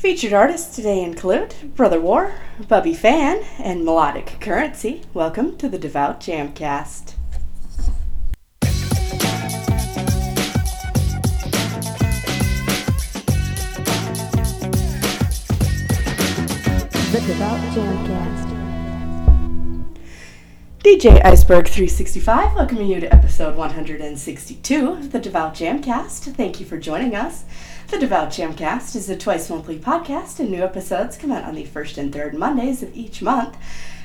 Featured artists today include Brutha War, Bubby Fann, and Melodic Currency. Welcome to the Devout Jamcast. The Devout Jamcast. DJ Iceberg 365 welcoming you to episode 162 of the Devout Jamcast. Thank you for joining us. The Devout Jamcast is a twice monthly podcast, and new episodes come out on the first and third Mondays of each month.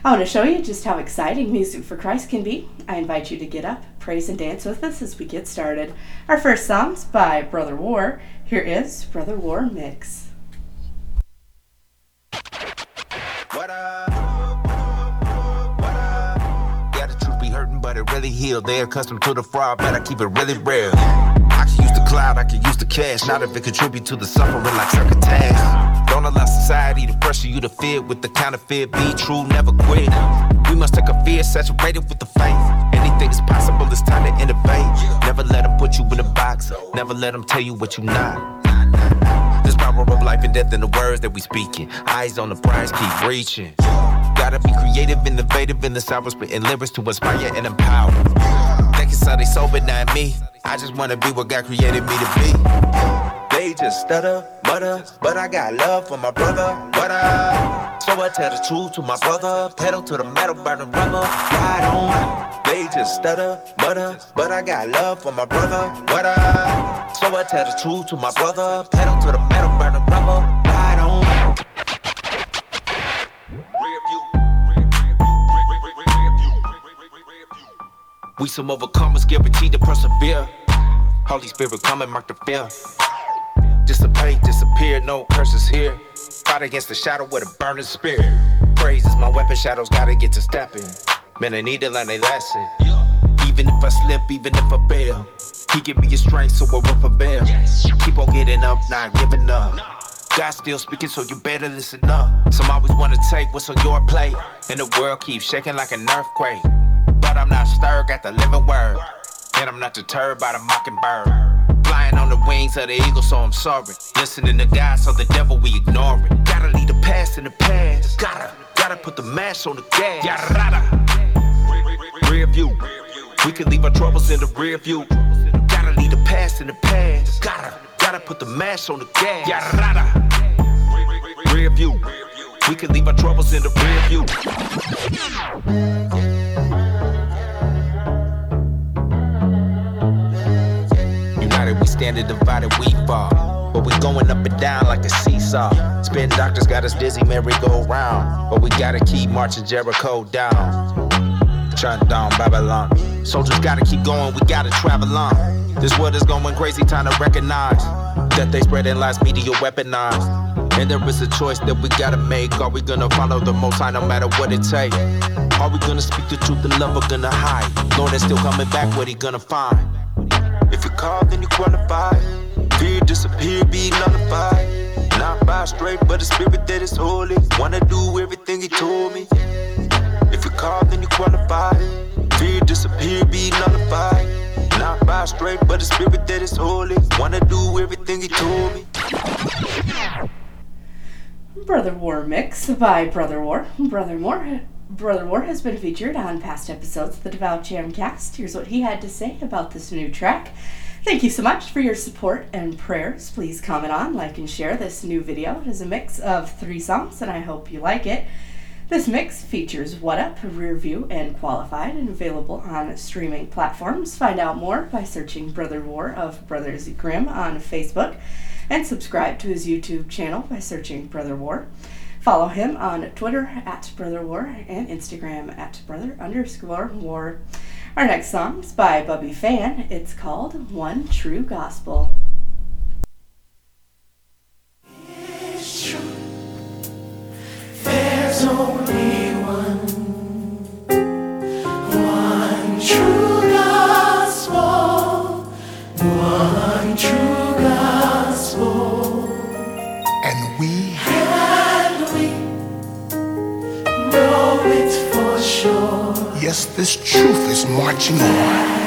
I want to show you just how exciting Music for Christ can be. I invite you to get up, praise, and dance with us as we get started. Our first song's by Brutha War. Here is Brutha War Mix. What up? The truth be but it really healed. They accustomed to the fraud, but I keep it really real. Cloud, I can use the cash. Not if it contribute to the suffering like circuitage. Don't allow society to pressure you to fit with the counterfeit. Be true, never quit. We must take a fear saturated with the faith. Anything is possible, it's time to innovate. Never let them put you in a box. Never let them tell you what you're not. There's power of life and death in the words that we speaking. Eyes on the prize, keep reaching. Gotta be creative, innovative in the sour spitting lyrics to inspire and empower. Thinking Sunday sober, not me. I just wanna be what God created me to be. They just stutter, mutter, but I got love for my brother. Up? So I tell the truth to my brother. Pedal to the metal, burning rubber. Ride on. They just stutter, mutter, but I got love for my brother. Up? So I tell the truth to my brother. Pedal to the metal, burning rubber. We some overcomers, guaranteed to persevere. Holy Spirit, come and mark the fear. Dissipate, disappear, no curses here. Fight against the shadow with a burning spirit. Praise is my weapon, shadows gotta get to stepping. Man, I need to learn a lesson. Even if I slip, even if I fail, He give me a strength, so I won't prevail. Keep on getting up, not giving up. God still speaking, so you better listen up. Some always wanna take what's on your plate, and the world keeps shaking like an earthquake. I'm not stirred, got the living word, and I'm not deterred by the mockingbird. Flying on the wings of the eagle, so I'm sorry. Listening to God, so the devil we ignore it. Gotta leave the past in the past. Gotta, gotta put the mash on the gas. Yada, rada. Rear view. We can leave our troubles in the rear view. Gotta leave the past in the past. Gotta, gotta put the mash on the gas. Yada. Rear view. We can leave our troubles in the rear view. United we stand and divided we fall. But we going up and down like a seesaw. Spin doctors got us dizzy, merry go round. But we gotta keep marching Jericho down. Shut down Babylon. Soldiers gotta keep going, we gotta travel on. This world is going crazy, time to recognize that they spreading lies, media weaponized. And there is a choice that we gotta make. Are we gonna follow the most high no matter what it takes? Are we gonna speak the truth and love or gonna hide? Lord is still coming back, what he gonna find? Call, then you qualify. Fear disappear, be nullified. Not by straight, but a spirit that is holy. Wanna do everything he told me. If you call, then you qualify. Fear disappear, be nullified. Not by straight, but a spirit that is holy. Wanna do everything he told me. Brutha War Mix by Brutha War. Brutha War, Brutha War has been featured on past episodes of the Devout Jamcast. Here's what he had to say about this new track. Thank you so much for your support and prayers. Please comment on, like, and share this new video. It is a mix of three songs, and I hope you like it. This mix features What Up, Rear View, and Qualified, and available on streaming platforms. Find out more by searching Brutha War of Bruthaz Grimm on Facebook, and subscribe to his YouTube channel by searching Brutha War. Follow him on Twitter at Brutha War and Instagram at Brutha underscore War. Our next song is by Bubby Fann. It's called One True Gospel. There's only one This truth is marching on.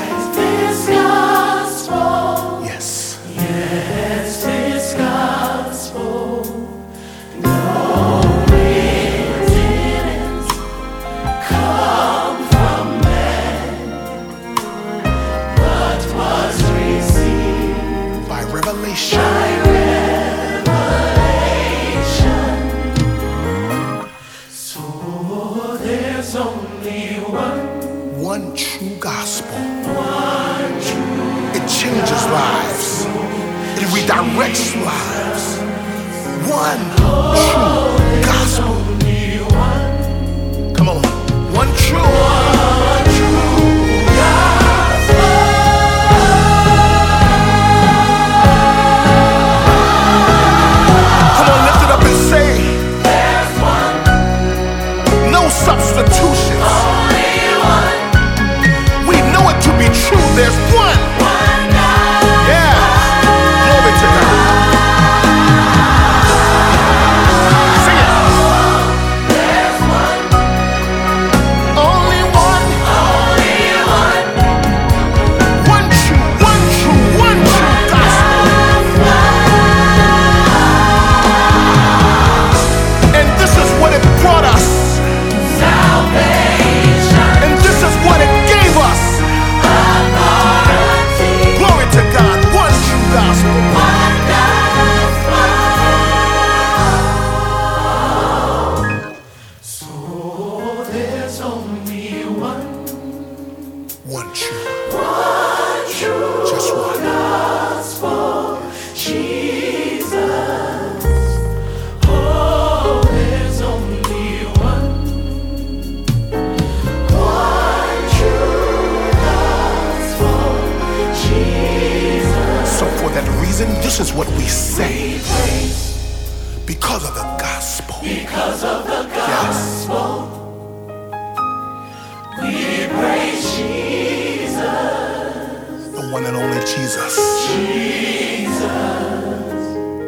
Only Jesus. Jesus.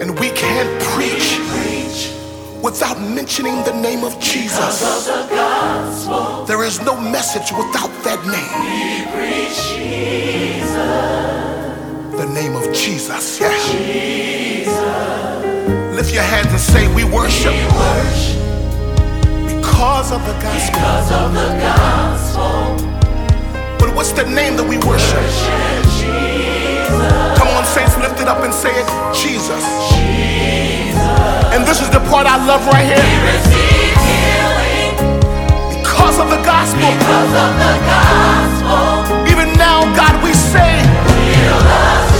And we can't preach without mentioning the name of Jesus. Of the There is no message without that name. We preach Jesus. The name of Jesus. Yeah. Lift your hands and say, We worship because of the gospel. Because of the gospel, But what's the name that we worship? Come on, saints, lift it up and say it Jesus. Jesus. And this is the part I love right here. healing. Because of the gospel. Because of the gospel, Even now, God, we say, heal us,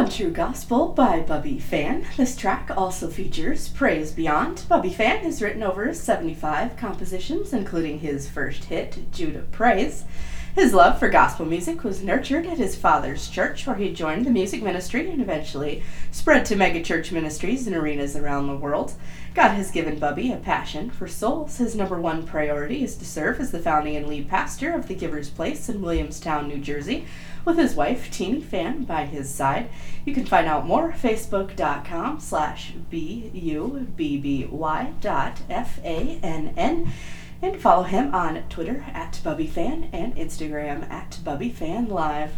One True Gospel by Bubby Fann. This track also features Praise Beyond. Bubby Fann has written over 75 compositions, including his first hit, Judah Praise. His love for gospel music was nurtured at his father's church, where he joined the music ministry and eventually spread to megachurch ministries and arenas around the world. God has given Bubby a passion for souls. His number one priority is to serve as the founding and lead pastor of the Giver's Place in Williamstown, New Jersey, with his wife, Teeny Fann, by his side. You can find out more facebook.com slash B-U-B-B-Y dot F-A-N-N and follow him on Twitter at BubbyFann and Instagram at BubbyFannLive.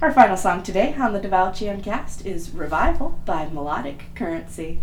Our final song today on the Devout Jamcast is Revival by Melodic Currency.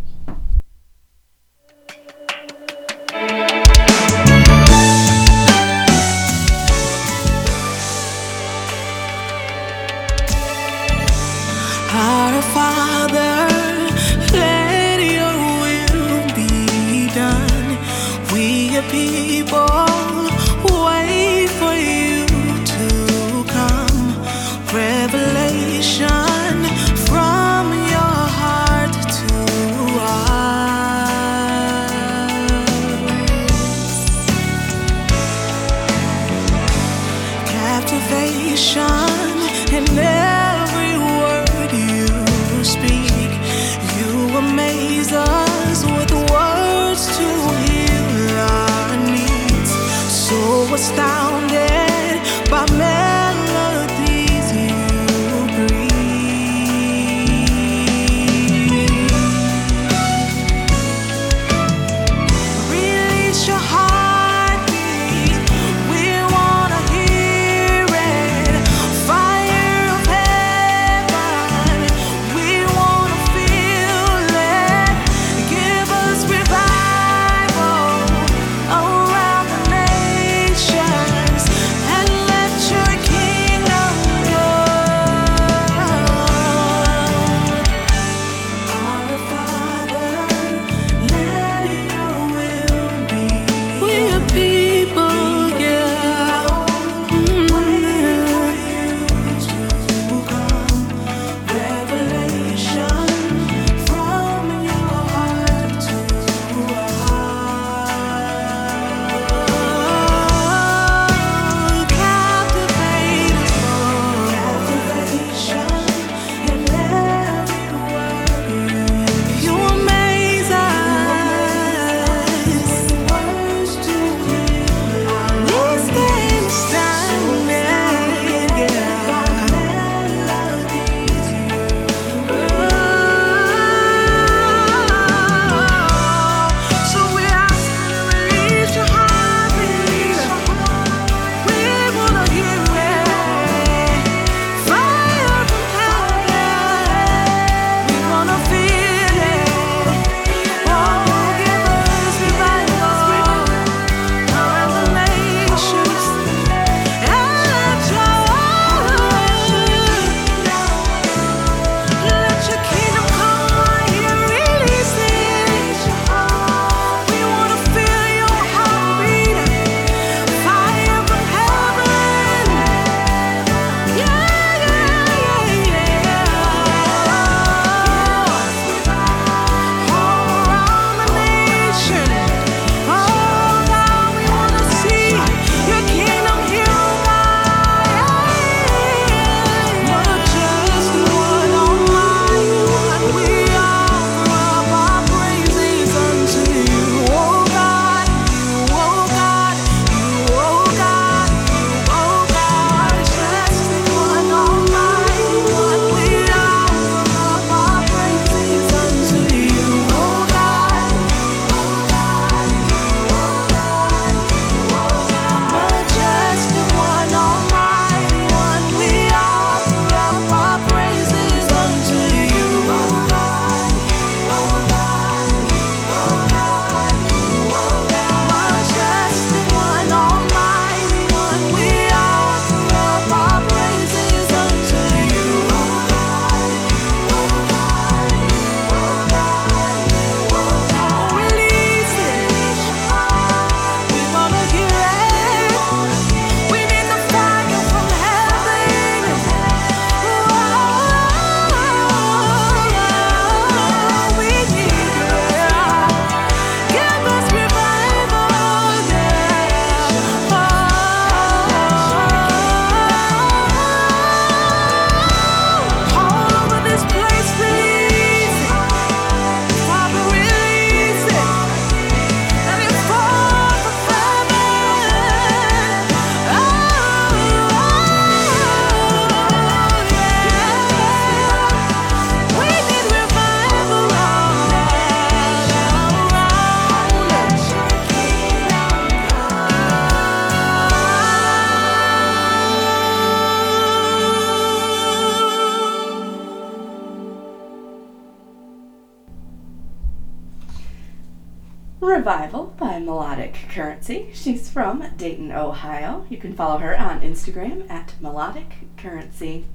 Revival by Melodic Currency. She's from Dayton, Ohio. You can follow her on Instagram at Melodic Currency.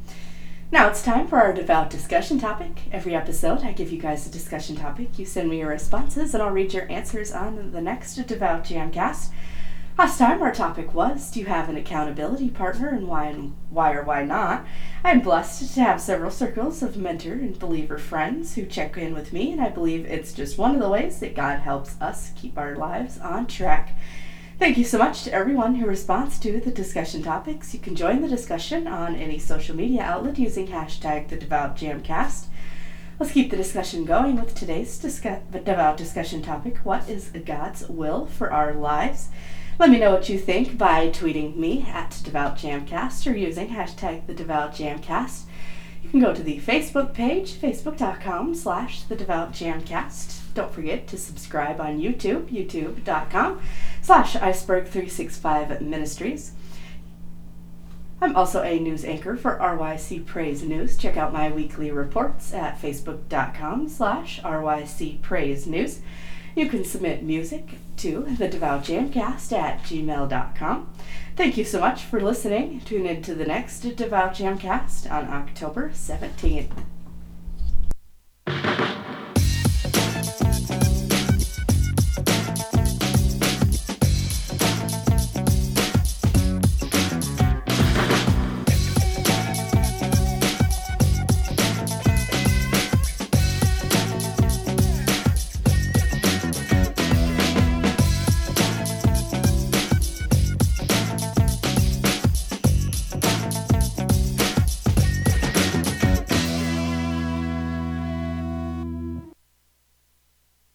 Now it's time for our devout discussion topic. Every episode, I give you guys a discussion topic. You send me your responses, and I'll read your answers on the next Devout Jamcast. Last time, our topic was Do you have an accountability partner, and why, and why or why not? I'm blessed to have several circles of mentor and believer friends who check in with me, and I believe it's just one of the ways that God helps us keep our lives on track. Thank you so much to everyone who responds to the discussion topics. You can join the discussion on any social media outlet using hashtag the Devout Jamcast. Let's keep the discussion going with today's discuss- devout discussion topic. What is God's will for our lives? Let me know what you think by tweeting me at Devout Jamcast or using hashtag the Devout Jamcast. You can go to the Facebook page, facebook.com slash the Devout Jamcast. Don't forget to subscribe on YouTube, youtube.com slash iceberg365 ministries. I'm also a news anchor for RYC Praise News. Check out my weekly reports at facebook.com slash RYC Praise News. You can submit music to the devout jamcast at gmail.com. Thank you so much for listening. Tune in to the next Devout Jamcast on October 17th.